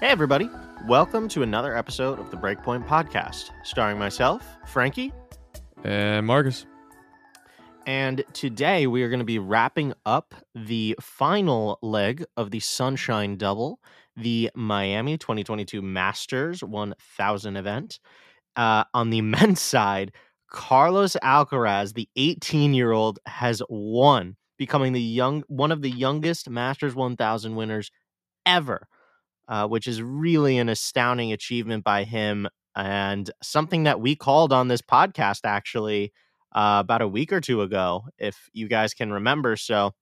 Hey, everybody. Welcome to another episode of the Breakpoint Podcast, starring myself, Frankie. And Marcus. And today we are going to be wrapping up the final leg of the Sunshine Double, the Miami 2022 Masters 1000 event. Uh, on the men's side, Carlos Alcaraz, the 18 year old, has won, becoming the young one of the youngest Masters 1000 winners ever uh, which is really an astounding achievement by him and something that we called on this podcast actually uh, about a week or two ago, if you guys can remember. So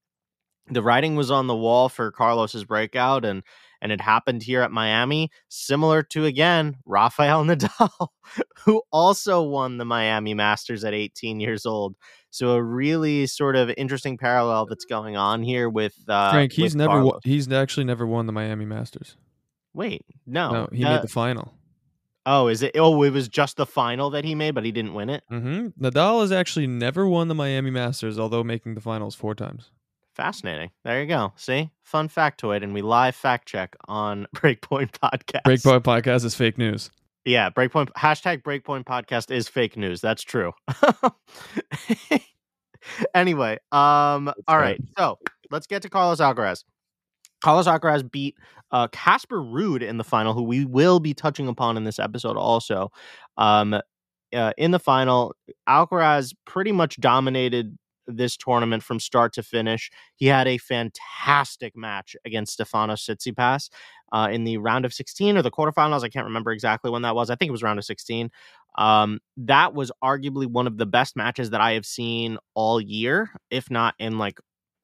the writing was on the wall for Carlos's breakout, and and it happened here at Miami, similar to again Rafael Nadal, who also won the Miami Masters at 18 years old. So a really sort of interesting parallel that's going on here with uh, Frank. He's with never Carlos. he's actually never won the Miami Masters. Wait, no, No, he uh, made the final. Oh, is it? Oh, it was just the final that he made, but he didn't win it. Mm-hmm. Nadal has actually never won the Miami Masters, although making the finals four times. Fascinating. There you go. See, fun factoid, and we live fact check on Breakpoint Podcast. Breakpoint podcast is fake news. Yeah, Breakpoint hashtag Breakpoint Podcast is fake news. That's true. anyway, um, all right. right. So let's get to Carlos Alcaraz. Carlos Alcaraz beat uh, Casper Ruud in the final, who we will be touching upon in this episode also. Um, uh, in the final, Alcaraz pretty much dominated this tournament from start to finish. He had a fantastic match against Stefano Tsitsipas uh, in the round of 16 or the quarterfinals. I can't remember exactly when that was. I think it was round of 16. Um, that was arguably one of the best matches that I have seen all year, if not in like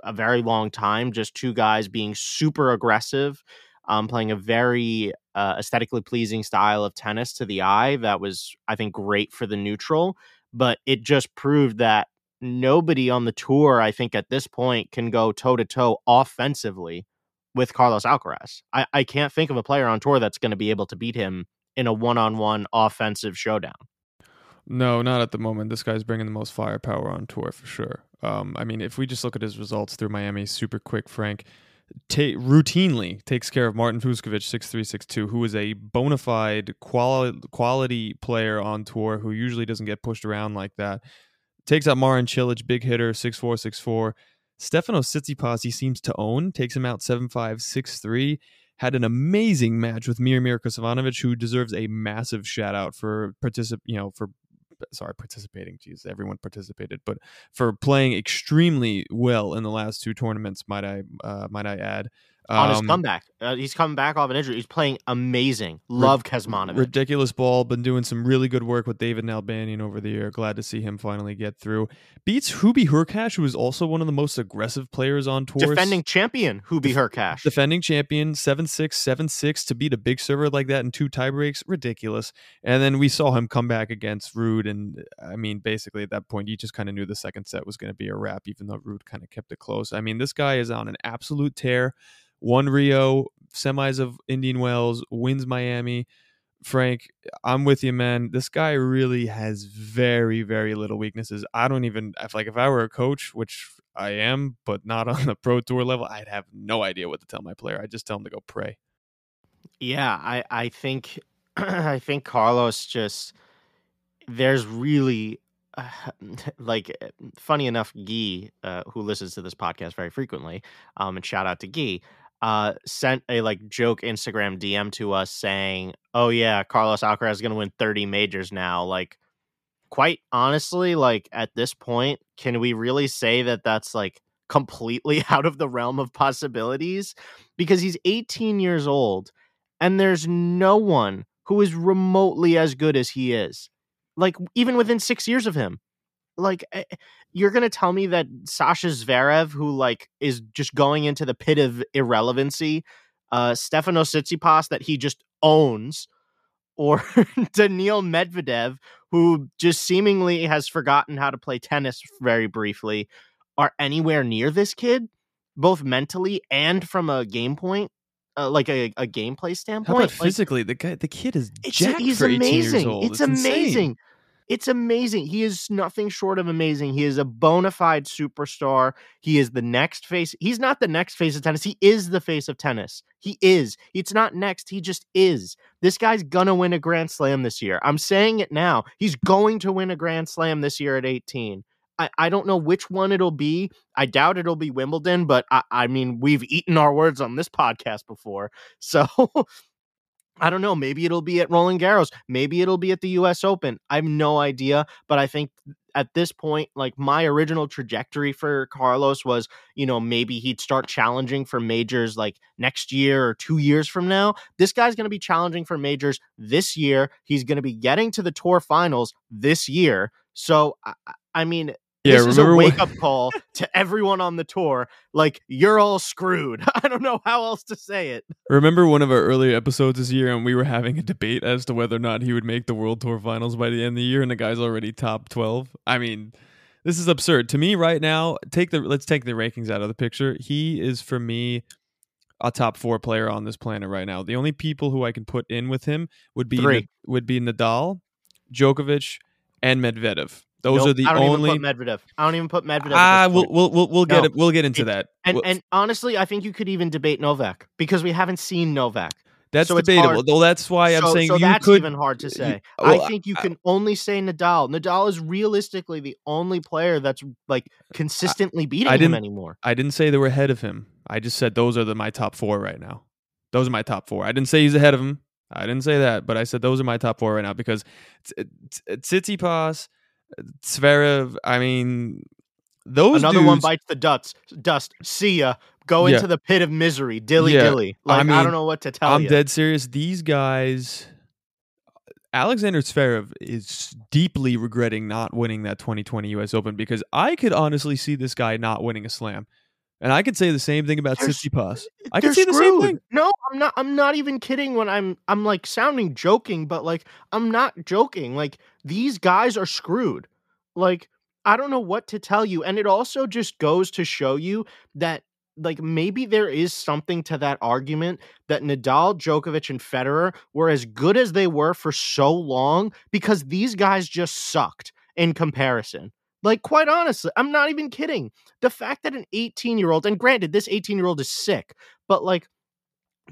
a very long time. Just two guys being super aggressive, um, playing a very uh, aesthetically pleasing style of tennis to the eye. That was, I think, great for the neutral. But it just proved that nobody on the tour, I think, at this point can go toe to toe offensively with Carlos Alcaraz. I, I can't think of a player on tour that's going to be able to beat him in a one on one offensive showdown. No, not at the moment. This guy's bringing the most firepower on tour for sure. Um, I mean, if we just look at his results through Miami, super quick, Frank ta- routinely takes care of Martin Fucsovics, six three six two, who is a bona fide quali- quality player on tour who usually doesn't get pushed around like that. Takes out Marin Cilic, big hitter, six four six four. Stefano Tsitsipas, he seems to own, takes him out seven five six three. Had an amazing match with Miramir Kosovanovic, who deserves a massive shout out for particip- you know, for sorry, participating. Jeez, everyone participated, but for playing extremely well in the last two tournaments, might I uh, might I add. On his Um, comeback. Uh, he's coming back off an injury. He's playing amazing. Love Kecmanovic. Ridiculous ball, been doing some really good work with David Nalbandian over the year. Glad to see him finally get through. Beats Hubi Hurkacz, who is also one of the most aggressive players on tour. Defending champion Hubi Hurkacz. defending champion 7-6 7-6 to beat a big server like that in two tiebreaks ridiculous and then we saw him come back against Ruud and I mean basically at that point you just kind of knew the second set was going to be a wrap even though Ruud kind of kept it close I mean this guy is on an absolute tear won Rio semis of Indian Wells wins Miami Frank, I'm with you, man. This guy really has very, very little weaknesses. I don't even if like if I were a coach, which I am, but not on the pro tour level, I'd have no idea what to tell my player. I just tell him to go pray. Yeah, I I think I think Carlos just there's really uh, like funny enough Guy uh, who listens to this podcast very frequently um and shout out to Guy uh sent a like joke Instagram DM to us saying, "Oh yeah, Carlos Alcaraz is going to win 30 majors now." Like quite honestly, like at this point, can we really say that that's like completely out of the realm of possibilities because he's 18 years old and there's no one who is remotely as good as he is. Like even within 6 years of him. Like eh, you're going to tell me that Sasha Zverev who like is just going into the pit of irrelevancy, uh Stefanos Tsitsipas that he just owns or Daniil Medvedev who just seemingly has forgotten how to play tennis very briefly are anywhere near this kid both mentally and from a game point uh, like a, a gameplay How standpoint about Like, physically? The guy, the kid is it's jacked he's for 18 years amazing old. it's, insane. It's amazing. He is nothing short of amazing. He is a bona fide superstar. He is the next face. He's not the next face of tennis. He is the face of tennis. He is. It's not next. He just is. This guy's gonna win a Grand Slam this year. I'm saying it now. He's going to win a Grand Slam this year at 18. I, I don't know which one it'll be. I doubt it'll be Wimbledon, but I, I mean, we've eaten our words on this podcast before. So I don't know. Maybe it'll be at Roland Garros. Maybe it'll be at the US Open. I have no idea. But I think at this point, like my original trajectory for Carlos was, you know, maybe he'd start challenging for majors like next year or two years from now. This guy's going to be challenging for majors this year. He's going to be getting to the tour finals this year. So, I, I mean, Yeah, this is a wake up call to everyone on the tour. Like, you're all screwed. I don't know how else to say it. Remember one of our earlier episodes this year, and we were having a debate as to whether or not he would make the World Tour Finals by the end of the year, and the guy's already top twelve. I mean, this is absurd to me right now. Take the let's take the rankings out of the picture. He is for me a top four player on this planet right now. The only people who I can put in with him would be. Would be Nadal, Djokovic, and Medvedev. Those Nope, are the I don't only. even put Medvedev. I don't even put Medvedev. Ah, we'll, we'll we'll we'll get No. it. We'll get into It- that. And Well, and honestly, I think you could even debate Novak because we haven't seen Novak. that's so debatable. Though that's why I'm so, saying so you that's could. even hard to say. well, I think you can only say Nadal. Nadal is realistically the only player that's like consistently beating him didn't- anymore. I didn't say they were ahead of him. I just said those are the my top four right now. Those are my top four. I didn't say he's ahead of him. I didn't say that, but I said those are my top four right now because Tsitsipas, Zverev. I mean, those Another one bites the dust. Dust. See ya. Go Yeah. into the pit of misery. Dilly Yeah, dilly. Like I, mean, don't know what to tell you. I'm dead serious. These guys, Alexander Zverev is deeply regretting not winning that 2020 U.S. Open because I could honestly see this guy not winning a slam, and I could say the same thing about Tsitsipas. I can see the same thing. No, I'm not. I'm not even kidding. When I'm, I'm like sounding joking, but like I'm not joking. Like these guys are screwed. Like I don't know what to tell you, and it also just goes to show you that like maybe there is something to that argument that Nadal, Djokovic, and Federer were as good as they were for so long because these guys just sucked in comparison. Like, quite honestly, I'm not even kidding. The fact that an 18 year old, and granted, this 18 year old is sick, but like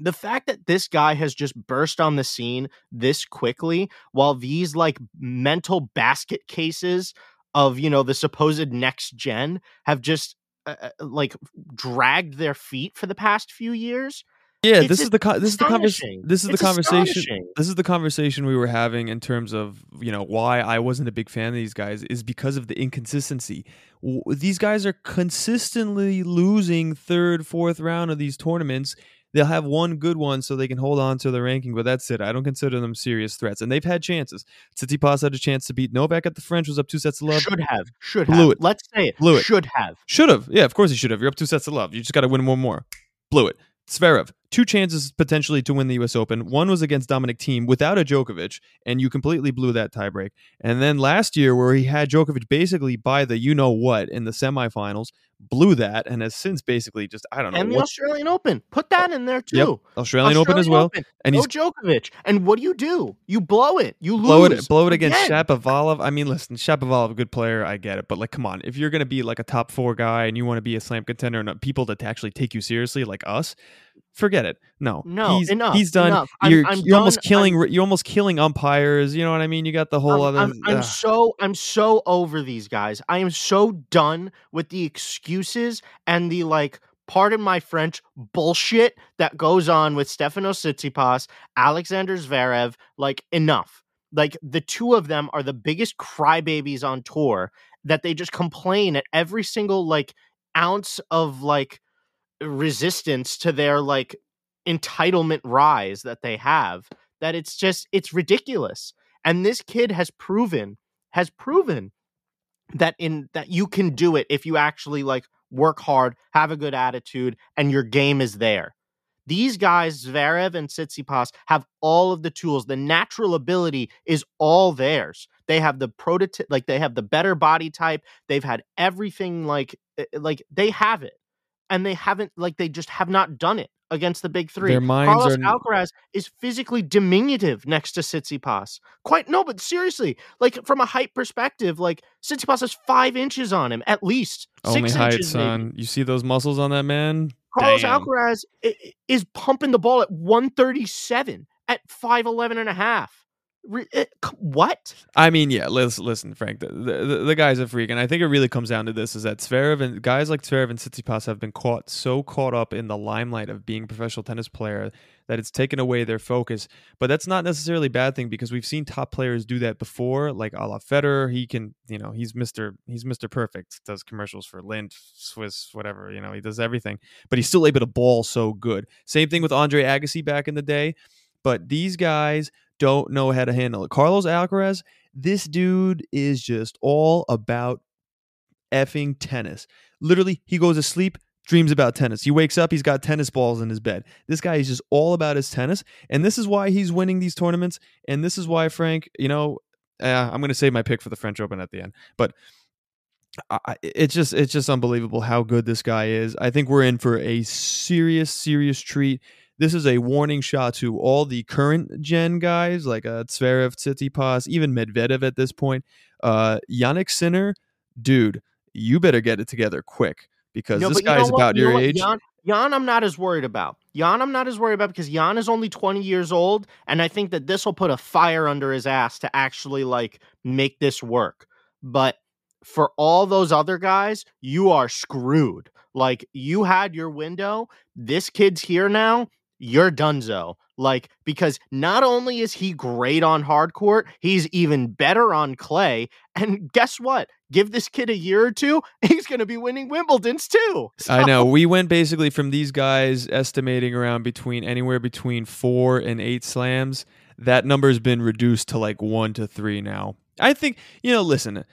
the fact that this guy has just burst on the scene this quickly while these like mental basket cases of, you know, the supposed next gen have just uh, uh, like dragged their feet for the past few years. Yeah, It's this is the co- this is the conversation. This is the conversation. This is the conversation we were having in terms of you know why I wasn't a big fan of these guys is because of the inconsistency. W- These guys are consistently losing third, fourth round of these tournaments. They'll have one good one so they can hold on to the ranking, but that's it. I don't consider them serious threats, and they've had chances. Tsitsipas had a chance to beat Novak at the French, was up two sets to love. Should have, should Blew have. it. Let's say it. Blew it. Should have. Should have. Yeah, of course he should have. You're up two sets to love. You just got to win one more. Blew it. Zverev, two chances potentially to win the U.S. Open. One was against Dominic Thiem without a Djokovic, and you completely blew that tiebreak. And then last year, where he had Djokovic basically by the you know what in the semifinals, blew that, and has since basically just I don't know And the Australian Open. Put that in there too. Yep, Australian, Open as well. Open. And no he's Djokovic. And what do you do? You blow it. You lose. blow it, blow it against again. Shapovalov. I mean, listen, Shapovalov, a good player, I get it, but like, come on, if you're gonna be like a top four guy and you want to be a slam contender and uh, people to actually take you seriously, like us, forget it. No, No, he's enough, he's done. enough. You're I'm you're almost done. killing. you're almost killing umpires. You know what I mean? You got the whole I'm, other. I'm, I'm so I'm so over these guys. I am so done with the excuses and the like. Pardon my French bullshit that goes on with Stefanos Tsitsipas, Alexander Zverev. Like enough. Like the two of them are the biggest crybabies on tour. That they just complain at every single like ounce of like resistance to their like entitlement rise that they have. That it's just it's ridiculous. And this kid has proven has proven that in that you can do it if you actually like work hard, have a good attitude, and your game is there. These guys, Zverev and Tsitsipas, have all of the tools. The natural ability is all theirs. They have the prototype, like they have the better body type. They've had everything, like eh, like they have it. And they haven't like they just have not done it against the big three. Their minds Carlos are- Alcaraz is physically diminutive next to Tsitsipas. Quite no, but seriously, like from a height perspective, like Tsitsipas has five inches on him at least. Only six height, inches, maybe. You see those muscles on that man? Carlos Damn. Alcaraz is pumping the ball at 137 at 5'11 and a half. It- eh, what? I mean, yeah. Listen, listen, Frank. The, the, the guy's a freak, and I think it really comes down to this: is that Zverev and guys like Zverev and Tsitsipas have been caught so caught up in the limelight of being a professional tennis player that it's taken away their focus. But that's not necessarily a bad thing because we've seen top players do that before, like a la Federer. He can, you know, he's Mister, he's Mister Perfect. Does commercials for Lindt, Swiss, whatever. You know, he does everything, but he's still able to ball so good. Same thing with Andre Agassi back in the day. But these guys don't know how to handle it. Carlos Alcaraz, this dude is just all about effing tennis. Literally, he goes to sleep, dreams about tennis. He wakes up, he's got tennis balls in his bed. This guy is just all about his tennis. And this is why he's winning these tournaments. And this is why, Frank, you know, uh, I'm going to save my pick for the French Open at the end. But I, it's just it's just unbelievable how good this guy is. I think we're in for a serious serious treat. This is a warning shot to all the current gen guys like uh, Zverev, Tsitsipas, even Medvedev at this point. Uh, Jannik Sinner, dude, you better get it together quick because No, this but you know about You your age. Jan, Jan, I'm not as worried about. Jan, I'm not as worried about because Jan is only 20 years old, and I think that this will put a fire under his ass to actually like make this work. But for all those other guys, you are screwed. Like you had your window. This kid's here now. You're dunzo. Like because not only is he great on hard court, he's even better on clay. And guess what? Give this kid a year or two, he's going to be winning Wimbledon's too. I know. We went basically from these guys estimating around between anywhere between four and eight slams. That number's been reduced to like one to three now. I think you know. Listen,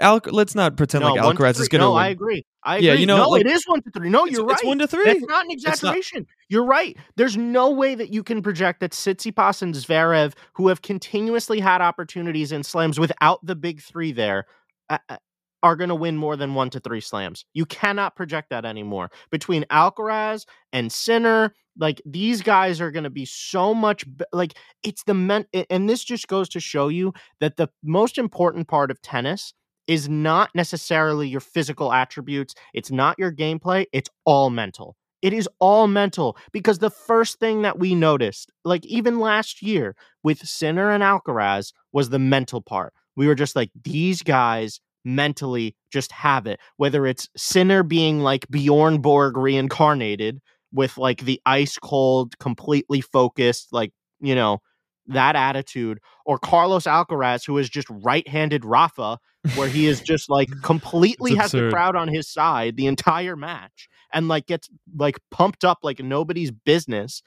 Al- let's not pretend like one Alcaraz is going to No, win. I agree. I Yeah, you know, no, like, it is one to three. No, you're it's right. It's one to three. That's not an not- exaggeration. You're right. There's no way that you can project that Tsitsipas and Zverev, who have continuously had opportunities in slams without the big three there, uh, uh, are going to win more than one to three slams. You cannot project that anymore. Between Alcaraz and Sinner, like these guys are going to be so much like it's the men. And this just goes to show you that the most important part of tennis is not necessarily your physical attributes. It's not your gameplay. It's all mental. It is all mental because the first thing that we noticed, like even last year with Sinner and Alcaraz, was the mental part. We were just like, these guys mentally just have it. Whether it's Sinner being like Bjorn Borg reincarnated with like the ice cold, completely focused, like, you know, that attitude, or Carlos Alcaraz, who is just right handed Rafa, where he is just like completely has the crowd on his side the entire match and like gets like pumped up like nobody's business.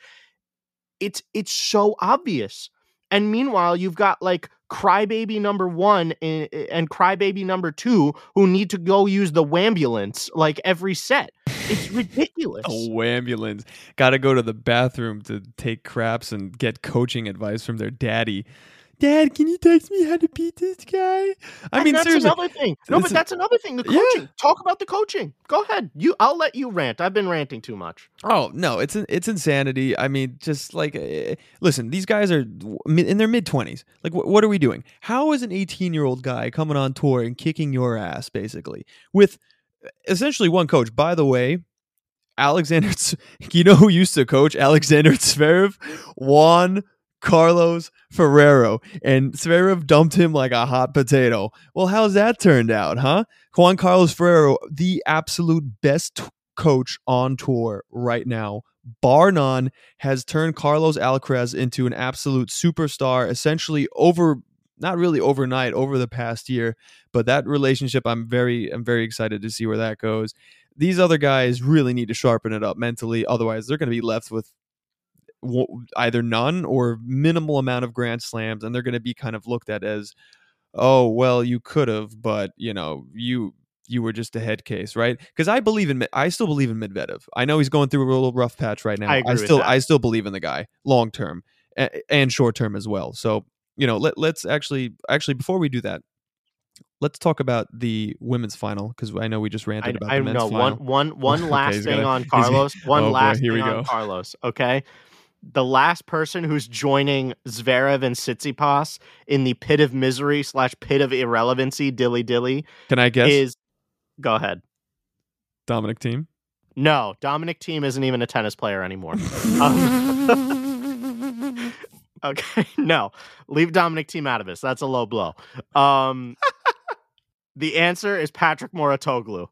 It's it's so obvious. And meanwhile, you've got like crybaby number one and, and crybaby number two who need to go use the wambulance like every set. It's ridiculous. Oh, ambulance. Got to go to the bathroom to take craps and get coaching advice from their daddy. Dad, can you text me how to beat this guy? I And mean, that's seriously. another thing. No, but that's another thing. The Yeah. coaching. Talk about the coaching. Go ahead. You. I'll let you rant. I've been ranting too much. Oh no, it's it's insanity. I mean, just like uh, listen, these guys are in their mid twenties. Like, wh- what are we doing? How is an eighteen year old guy coming on tour and kicking your ass basically with uh, essentially one coach? By the way, Alexander, you know who used to coach Alexander Zverev? Juan Carlos Ferrero, and Zverev dumped him like a hot potato. Well, how's that turned out, huh? Juan Carlos Ferrero, the absolute best coach on tour right now, bar none, has turned Carlos Alcaraz into an absolute superstar, essentially over not really overnight over the past year, but that relationship I'm very I'm very excited to see where that goes. These other guys really need to sharpen it up mentally, otherwise they're going to be left with either none or minimal amount of grand slams and they're going to be kind of looked at as oh well you could have but you know you you were just a head case right because i believe in i still believe in medvedev i know he's going through a little rough patch right now I with still i still believe in the guy long term and, and short term as well so you know let, let's actually actually before we do that let's talk about the women's final because I know we just ranted I, about I the men's know final. one one one last he's thing gonna- on Carlos. One oh boy, last here thing we on go. Carlos. Okay, the last person who's joining Zverev and Tsitsipas in the pit of misery slash pit of irrelevancy, dilly dilly, Can I guess is go ahead. Dominic Thiem? No, Dominic Thiem isn't even a tennis player anymore. Um, okay, no, leave Dominic Thiem out of this. That's a low blow. Um, the answer is Patrick Mouratoglou.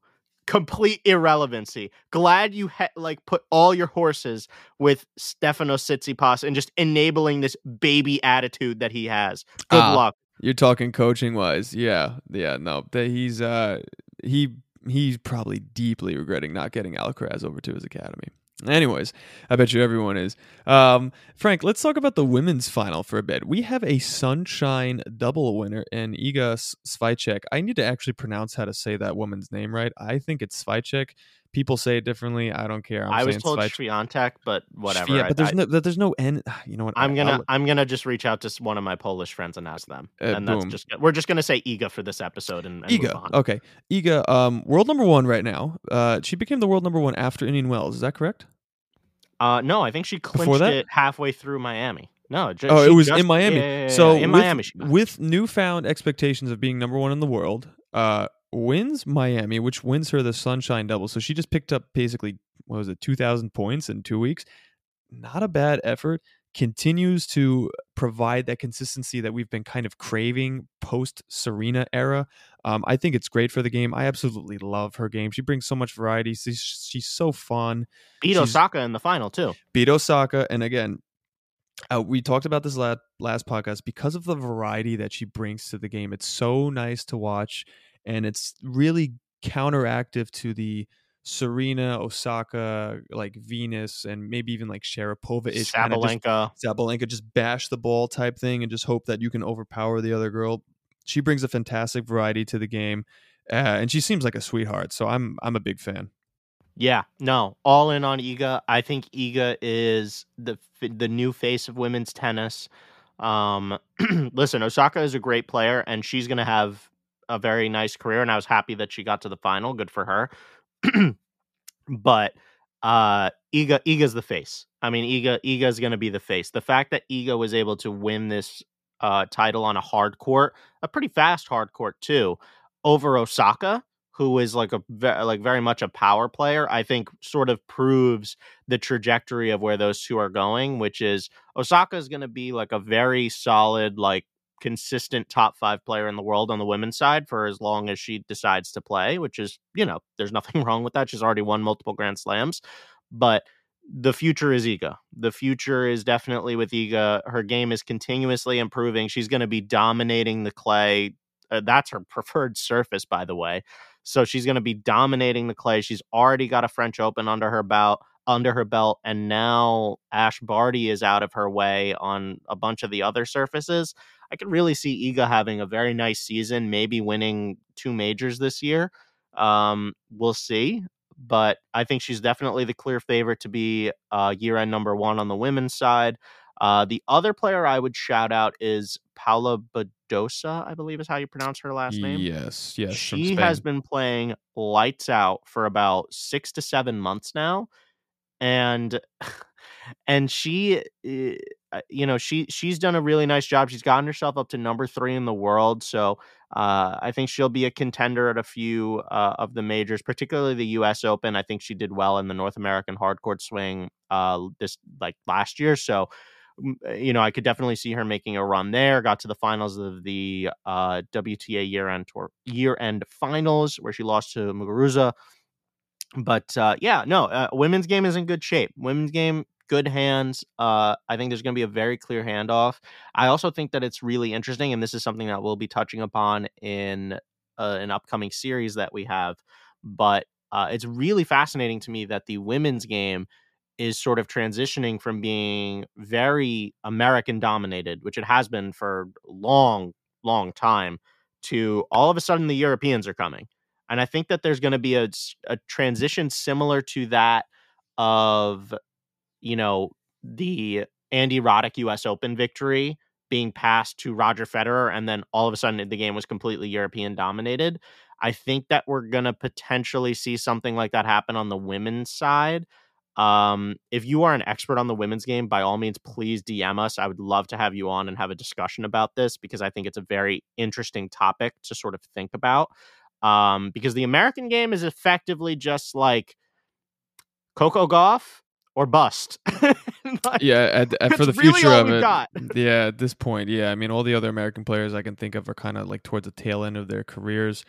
Complete irrelevancy. Glad you ha- like put all your horses with Stefano Tsitsipas and just enabling this baby attitude that he has. Good Ah. luck. You're talking coaching wise, yeah, yeah. No, that he's uh he he's probably deeply regretting not getting Alcaraz over to his academy. Anyways, I bet you everyone is. Um, Frank, let's talk about the women's final for a bit. We have a Sunshine double winner in Iga S- Swiatek. I need to actually pronounce how to say that woman's name right. I think it's Swiatek. People say it differently. I don't care. I'm i was told. Swiatek, but whatever. Yeah, but there's I- no there's no n. You know what? I'm gonna I'll- I'm gonna just reach out to one of my Polish friends and ask them, Uh, and that's just we're just gonna say Iga for this episode and, and move Iga. on. Okay. Iga, um, world number one right now. Uh, she became the world number one after Indian Wells. Is that correct? Uh, no, I think she clinched it halfway through Miami. No, ju- Oh, it was just- in Miami. yeah, yeah, yeah, so in with, Miami, she with newfound expectations of being number one in the world, uh, wins Miami, which wins her the Sunshine Double. So she just picked up basically what was it, two thousand points in two weeks. Not a bad effort. Continues to provide that consistency that we've been kind of craving post Serena era. Um, I think it's great for the game. I absolutely love her game. She brings so much variety. She's, she's so fun. beat Osaka in the final too. beat Osaka. And again, uh, we talked about this last last podcast because of the variety that she brings to the game. It's so nice to watch, and it's really counteractive to the Serena, Osaka, like Venus, and maybe even like Sharapova ish kind just Sabalenka. Sabalenka just bash the ball type thing and just hope that you can overpower the other girl. She brings a fantastic variety to the game, uh, and she seems like a sweetheart. So I'm I'm a big fan. Yeah, no, all in on Iga. I think Iga is the the new face of women's tennis. Um, listen, Osaka is a great player, and she's going to have a very nice career. And I was happy that she got to the final. Good for her. but uh, Iga, Iga's the face. I mean, Iga, Iga's going to be the face. The fact that Iga was able to win this uh, title on a hard court, a pretty fast hard court too, over Osaka, who is like a like very much a power player, I think sort of proves the trajectory of where those two are going, which is Osaka is going to be like a very solid like consistent top 5 player in the world on the women's side for as long as she decides to play, which is, you know, there's nothing wrong with that. She's already won multiple grand slams, but the future is Iga. The future is definitely with Iga. Her game is continuously improving. She's going to be dominating the clay. Uh, that's her preferred surface, by the way. So she's going to be dominating the clay. She's already got a French Open under her belt, under her belt, and now Ash Barty is out of her way on a bunch of the other surfaces. I could really see Iga having a very nice season, maybe winning two majors this year. Um, we'll see, but I think she's definitely the clear favorite to be uh, year-end number one on the women's side. Uh, the other player I would shout out is Paula Badosa, I believe is how you pronounce her last name Yes, yes. she has been playing lights out for about six to seven months now and and she eh, you know she she's done a really nice job she's gotten herself up to number three in the world so uh, i think she'll be a contender at a few uh, of the majors particularly the us open i think she did well in the north american hardcourt swing uh, this like last year so uh, you know, I could definitely see her making a run there. Got to the finals of the uh, WTA year end tour year end finals where she lost to Muguruza. But uh, yeah, no, uh, women's game is in good shape. Women's game, good hands. Uh, I think there's going to be a very clear handoff. I also think that it's really interesting, and this is something that we'll be touching upon in uh, an upcoming series that we have. But uh, it's really fascinating to me that the women's game is sort of transitioning from being very American dominated, which it has been for a long, long time, to all of a sudden the Europeans are coming. And I think that there's going to be a transition similar to that of, you know, the Andy Roddick US Open victory being passed to Roger Federer, and then all of a sudden the game was completely European dominated. I think that we're gonna potentially see something like that happen on the women's side. Um, if you are an expert on the women's game, by all means, please DM us. I would love to have you on and have a discussion about this because I think it's a very interesting topic to sort of think about. Um, because the American game is effectively just like Coco Gauff or bust. like, yeah, at, at, for the really future of it. Got. yeah, at this point, yeah. I mean, all the other American players I can think of are kind of like towards the tail end of their careers.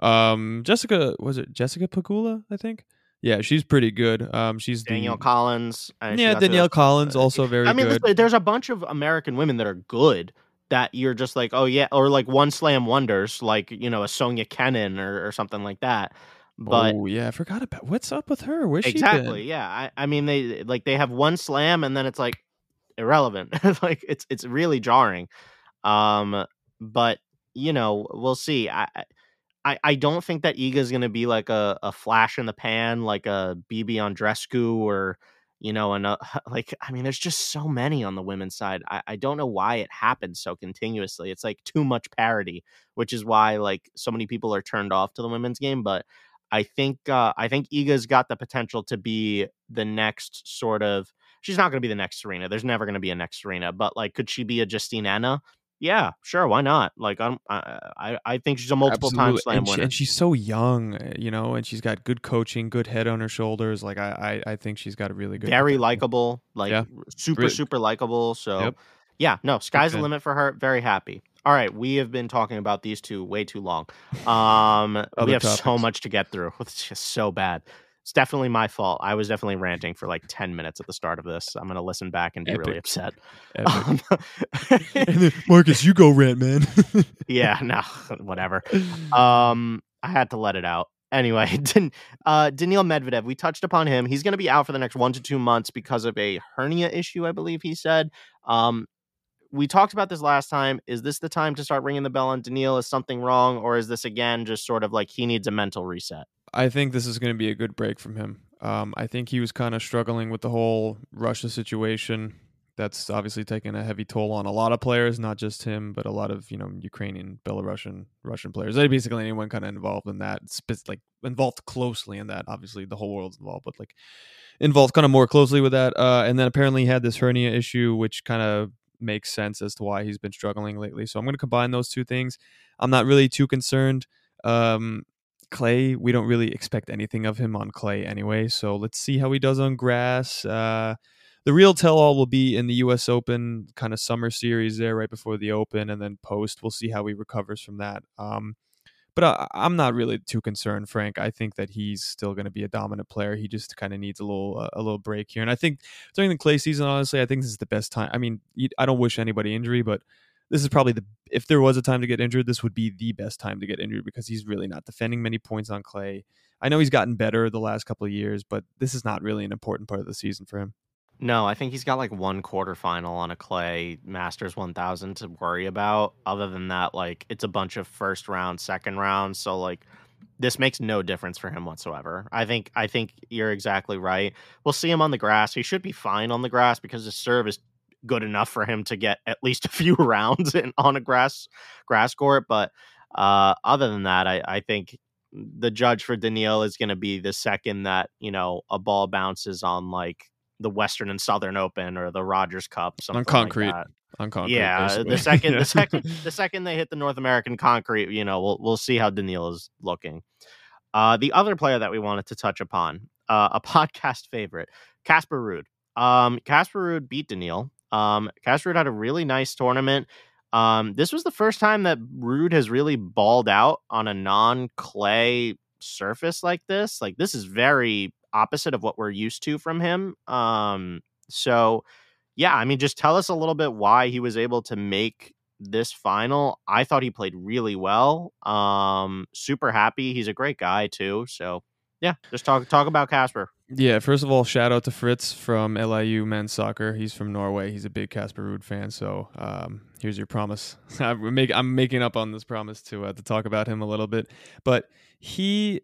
Um, Jessica was it Jessica Pegula? I think. Yeah, she's pretty good. Um, she's Danielle the, Collins. Yeah, Danielle Collins also very. I mean, good. there's a bunch of American women that are good that you're just like, oh yeah, or like one slam wonders, like you know a Sofia Kenin or, or something like that. But oh yeah, I forgot about what's up with her. Where's she exactly? Yeah, I, I mean they like they have one slam and then it's like irrelevant. like it's it's really jarring. Um, but you know we'll see. I I, I don't think that Iga is going to be like a, a flash in the pan, like a Bibi Andreescu or, you know, and like, I mean, there's just so many on the women's side. I, I don't know why it happens so continuously. It's like too much parity, which is why like so many people are turned off to the women's game. But I think, uh, I think Iga's got the potential to be the next sort of, she's not going to be the next Serena. There's never going to be a next Serena, but like, could she be a Justine Henin? Yeah, sure. Why not? Like, I'm, I, I think she's a multiple time slam and winner, and she's so young, eh, you know, and she's got good coaching, good head on her shoulders. Like, I, I, I think she's got a really good, very likable, like yeah. super, really. super likable. So, yep. yeah, no, sky's okay. the limit for her. Very happy. All right, we have been talking about these two way too long. Um, we have topics. so much to get through. It's just so bad it's definitely my fault. I was definitely ranting for like 10 minutes at the start of this. I'm going to listen back and be Epic. really upset. Um, and then, Marcus, you go rant, man. yeah, no, whatever. Um, I had to let it out. Anyway, uh, Daniil Medvedev, we touched upon him. He's going to be out for the next one to two months because of a hernia issue, I believe he said. Um, we talked about this last time. Is this the time to start ringing the bell on Daniil? Is something wrong? Or is this again just sort of like he needs a mental reset? I think this is going to be a good break from him. Um, I think he was kind of struggling with the whole Russia situation. That's obviously taken a heavy toll on a lot of players, not just him, but a lot of you know Ukrainian, Belarusian, Russian players. Basically, anyone kind of involved in that, like involved closely in that. Obviously, the whole world's involved, but like involved kind of more closely with that. Uh, and then apparently, he had this hernia issue, which kind of makes sense as to why he's been struggling lately. So I'm going to combine those two things. I'm not really too concerned. Um, clay, we don't really expect anything of him on clay anyway. So let's see how he does on grass. Uh, the real tell all will be in the U.S. Open kind of summer series there, right before the Open, and then post. We'll see how he recovers from that. Um, but I, I'm not really too concerned, Frank. I think that he's still going to be a dominant player. He just kind of needs a little uh, a little break here. And I think during the clay season, honestly, I think this is the best time. I mean, I don't wish anybody injury, but this is probably the if there was a time to get injured, this would be the best time to get injured because he's really not defending many points on clay. I know he's gotten better the last couple of years, but this is not really an important part of the season for him. No, I think he's got like one quarterfinal on a clay Masters 1000 to worry about. Other than that, like it's a bunch of first round, second round. So like this makes no difference for him whatsoever. I think I think you're exactly right. We'll see him on the grass. He should be fine on the grass because his serve is good enough for him to get at least a few rounds in, on a grass grass court. But uh, other than that, I, I think the judge for Daniil is going to be the second that you know a ball bounces on like the Western and Southern Open or the Rogers Cup, something on concrete. Like on concrete, yeah. Basically. The second, the second, the second they hit the North American concrete, you know, we'll we'll see how Daniil is looking. Uh, the other player that we wanted to touch upon, uh, a podcast favorite, Casper Ruud. Um, Casper Ruud beat Daniil um, Casper had a really nice tournament. Um, this was the first time that Ruud has really balled out on a non-clay surface like this. Like this is very opposite of what we're used to from him. Um, so yeah, I mean, just tell us a little bit why he was able to make this final. I thought he played really well. Um, super happy. He's a great guy too. So yeah, just talk talk about Casper. Yeah, first of all, shout out to Fritz from LIU men's soccer. He's from Norway. He's a big Casper Ruud fan. So um, here's your promise. I'm, make, I'm making up on this promise to uh, to talk about him a little bit. But he,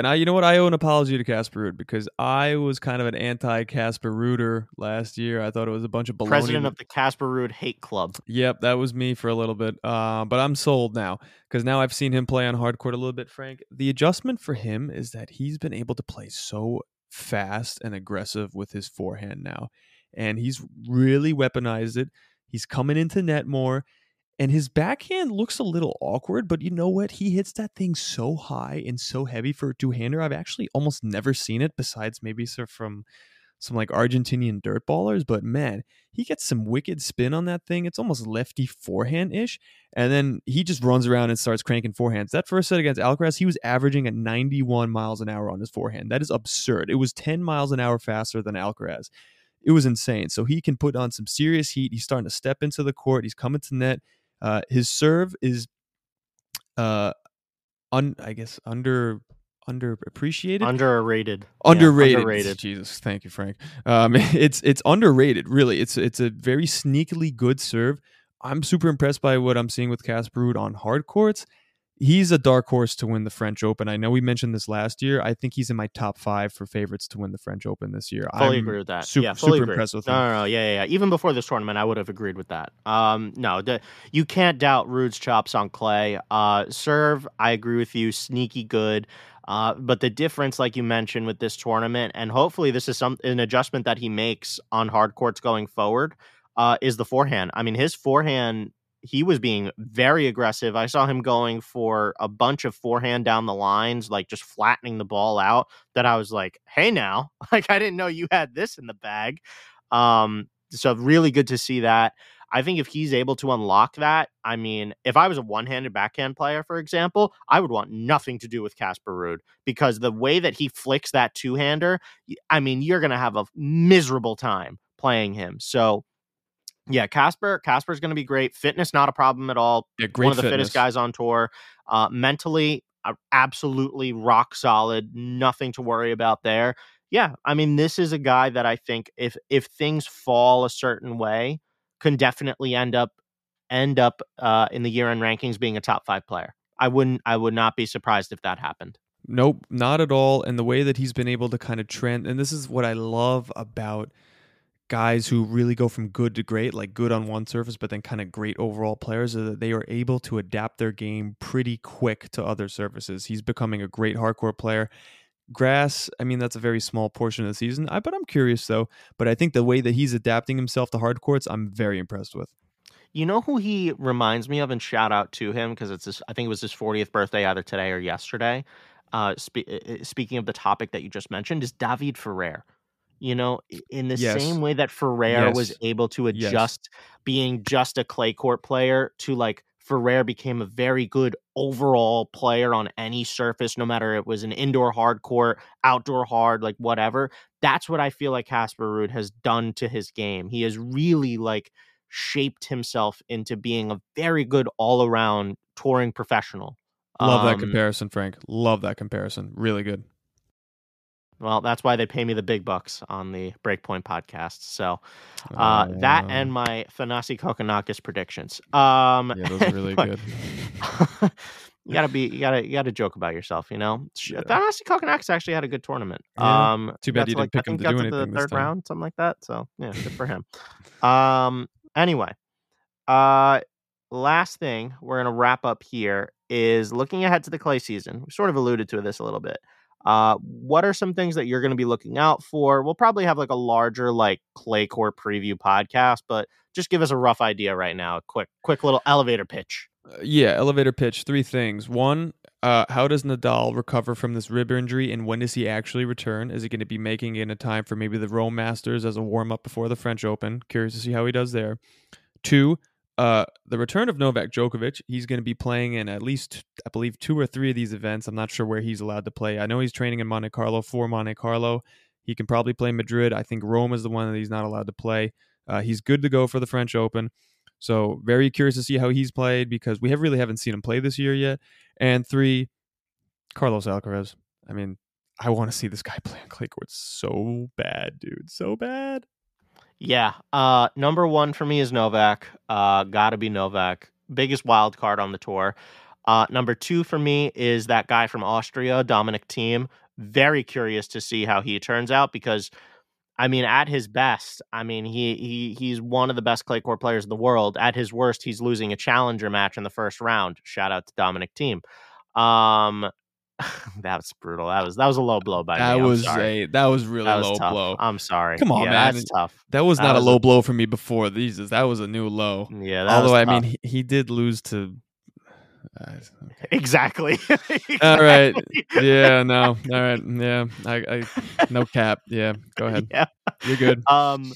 And I, you know what, I owe an apology to Casper Ruud because I was kind of an anti-Casper Rooter last year. I thought it was a bunch of baloney. President of the Casper Ruud Hate Club. Yep, that was me for a little bit. Uh, but I'm sold now because now I've seen him play on hard court a little bit. Frank, the adjustment for him is that he's been able to play so fast and aggressive with his forehand now, and he's really weaponized it. He's coming into net more and his backhand looks a little awkward, but you know what? He hits that thing so high and so heavy for a two hander. I've actually almost never seen it besides maybe from some like Argentinian dirt ballers, but man, he gets some wicked spin on that thing. It's almost lefty forehand ish. And then he just runs around and starts cranking forehands. That first set against Alcaraz, he was averaging at 91 miles an hour on his forehand. That is absurd. It was 10 miles an hour faster than Alcaraz. It was insane. So he can put on some serious heat. He's starting to step into the court. He's coming to net. Uh, his serve is, uh, un, I guess under underappreciated, underrated, underrated. Yeah, underrated. Jesus, thank you, Frank. Um, it's it's underrated. Really, it's it's a very sneakily good serve. I'm super impressed by what I'm seeing with Casper on hard courts he's a dark horse to win the French Open. I know we mentioned this last year. I think he's in my top five for favorites to win the French Open this year. Fully I'm agree with that. Super, yeah, fully super agree. impressed with no, him. No, no, yeah, yeah, yeah. Even before this tournament, I would have agreed with that. Um, no, the, you can't doubt Ruud's chops on clay. Uh, serve, I agree with you. Sneaky good. Uh, but the difference, like you mentioned, with this tournament, and hopefully this is some an adjustment that he makes on hard courts going forward, uh, is the forehand. I mean, his forehand he was being very aggressive. I saw him going for a bunch of forehand down the lines, like just flattening the ball out. That I was like, hey, now, like I didn't know you had this in the bag. Um, so really good to see that. I think if he's able to unlock that, I mean, if I was a one-handed backhand player, for example, I would want nothing to do with Casper Ruud because the way that he flicks that two-hander, I mean, you're gonna have a miserable time playing him. So yeah, Casper. Casper's going to be great. Fitness not a problem at all. Yeah, great One of the fitness. fittest guys on tour. Uh, mentally, uh, absolutely rock solid. Nothing to worry about there. Yeah, I mean, this is a guy that I think if if things fall a certain way, can definitely end up end up uh, in the year end rankings being a top five player. I wouldn't. I would not be surprised if that happened. Nope, not at all. And the way that he's been able to kind of trend, and this is what I love about guys who really go from good to great, like good on one surface, but then kind of great overall players, is that they are able to adapt their game pretty quick to other surfaces. He's becoming a great hard court player. Grass, I mean, that's a very small portion of the season. I, but I'm curious though. But I think the way that he's adapting himself to hard courts, I'm very impressed with. You know who he reminds me of, and shout out to him because it's I think it was his 40th birthday either today or yesterday. Uh, spe- speaking of the topic that you just mentioned, is David Ferrer you know, in the Yes. same way that Ferrer was able to Yes. adjust being just a clay court player to like Ferrer became a very good overall player on any surface, no matter it was an indoor hard court, outdoor hard, like whatever. That's what I feel like Casper Ruud has done to his game. He has really like shaped himself into being a very good all around touring professional. Love that Um, comparison, Frank. Love that comparison. Really good. Well, that's why they pay me the big bucks on the Breakpoint podcast. So uh, that and my Thanasi Kokkinakis predictions. Um, yeah, those are really good. you gotta be, you gotta, you gotta joke about yourself. You know, Yeah. Thanasi Kokkinakis actually had a good tournament. Yeah. Um, Too bad you didn't pick I him to got do to the anything third round, something like that. So yeah, good for him. Um, anyway, uh, last thing we're gonna wrap up here is looking ahead to the clay season. We sort of alluded to this a little bit. Uh, what are some things that you're going to be looking out for? We'll probably have like a larger like clay court preview podcast, but just give us a rough idea right now. A quick, quick little elevator pitch. Uh, yeah, elevator pitch. Three things. One, uh, how does Nadal recover from this rib injury, and when does he actually return? Is he going to be making it in a time for maybe the Rome Masters as a warm up before the French Open? Curious to see how he does there. Two, uh, the return of Novak Djokovic. He's going to be playing in at least, I believe, two or three of these events. I'm not sure where he's allowed to play. I know he's training in Monte Carlo for Monte Carlo. He can probably play Madrid. I think Rome is the one that he's not allowed to play. Uh, he's good to go for the French Open. So very curious to see how he's played because we have really haven't seen him play this year yet. And three, Carlos Alcaraz. I mean, I want to see this guy play on clay courts so bad, dude, so bad. Yeah. Uh, number one for me is Novak. Uh, gotta be Novak. Biggest wild card on the tour. Uh, number two for me is that guy from Austria, Dominic Thiem. Very curious to see how he turns out because, I mean, at his best, I mean he he he's one of the best clay court players in the world. At his worst, he's losing a challenger match in the first round. Shout out to Dominic Thiem. Um, that's brutal. That was that was a low blow by that me. I'm was sorry. a that was really that was low tough. blow. I'm sorry. Come on, yeah, man. That's tough. That was that not was a a- low blow for me before these. That was a new low. Yeah. That Although was I mean, he, he did lose to. Uh, exactly. All right. Yeah. No. All right. Yeah. I. I no cap. Yeah. Go ahead. Yeah. You're good. Um.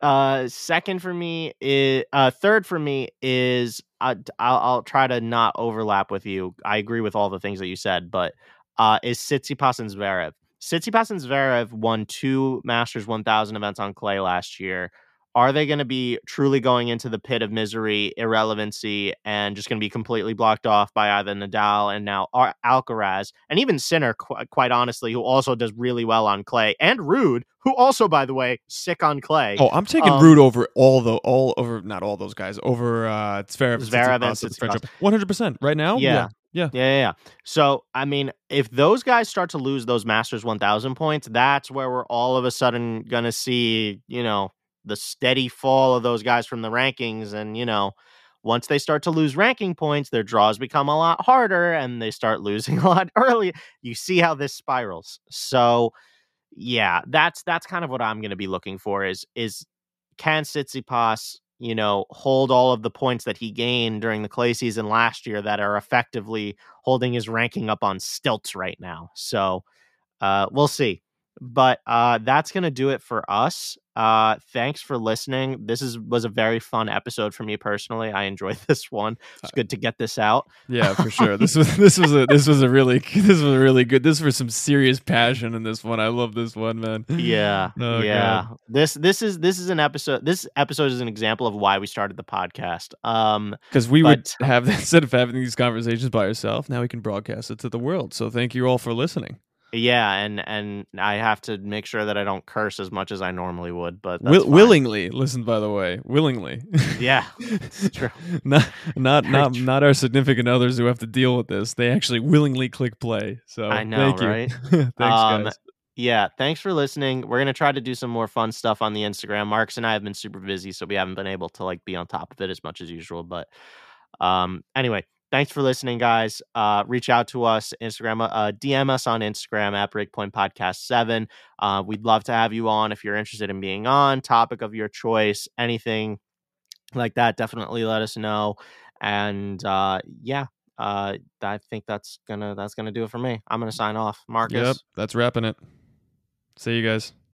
Uh. Second for me is. Uh. Third for me is. Uh, d- I'll, I'll try to not overlap with you. I agree with all the things that you said, but uh, is Tsitsipas and Zverev. Tsitsipas and Zverev won two Masters 1000 events on clay last year. Are they going to be truly going into the pit of misery, irrelevancy, and just going to be completely blocked off by either Nadal and now Ar- Alcaraz, and even Sinner, qu- quite honestly, who also does really well on clay, and Ruud, who also, by the way, sick on clay. Oh, I'm taking Um, Ruud over all the all over not all those guys over uh Zverev, Zverev and Tsitsipas at the French Tsitsipas. Open. 100 percent right now. Yeah. yeah. Yeah, yeah, yeah. So, I mean, if those guys start to lose those Masters 1000 points, that's where we're all of a sudden going to see, you know, the steady fall of those guys from the rankings. And, you know, once they start to lose ranking points, their draws become a lot harder and they start losing a lot early. You see how this spirals. So, yeah, that's that's kind of what I'm going to be looking for is is can Tsitsipas, you know, hold all of the points that he gained during the clay season last year that are effectively holding his ranking up on stilts right now. So, uh, we'll see. But uh, that's gonna do it for us. Uh, thanks for listening. This is was a very fun episode for me personally. I enjoyed this one. It's good to get this out. Yeah, for sure. This was this was a this was a really this was a really good. This was some serious passion in this one. I love this one, man. Yeah, Oh, yeah. God. This this is this is an episode. This episode is an example of why we started the podcast. Um, Because we But- would have instead of having these conversations by yourself, now we can broadcast it to the world. So thank you all for listening. Yeah, and and I have to make sure that I don't curse as much as I normally would, but that's Will, willingly, listen. By the way, willingly. Yeah, true. not not Very not true. not our significant others who have to deal with this. They actually willingly click play. So I know, thank you. right? Thanks, Um, guys. Yeah, thanks for listening. We're gonna try to do some more fun stuff on the Instagram. Marcus and I have been super busy, so we haven't been able to like be on top of it as much as usual. But um, anyway, thanks for listening, guys. Uh, reach out to us, Instagram, uh, DM us on Instagram at Breakpoint Podcast Seven. Uh, we'd love to have you on if you're interested in being on. Topic of your choice, anything like that, definitely let us know. And uh, yeah, uh, I think that's gonna that's gonna do it for me. I'm gonna sign off, Marcus. Yep, that's wrapping it. See you guys.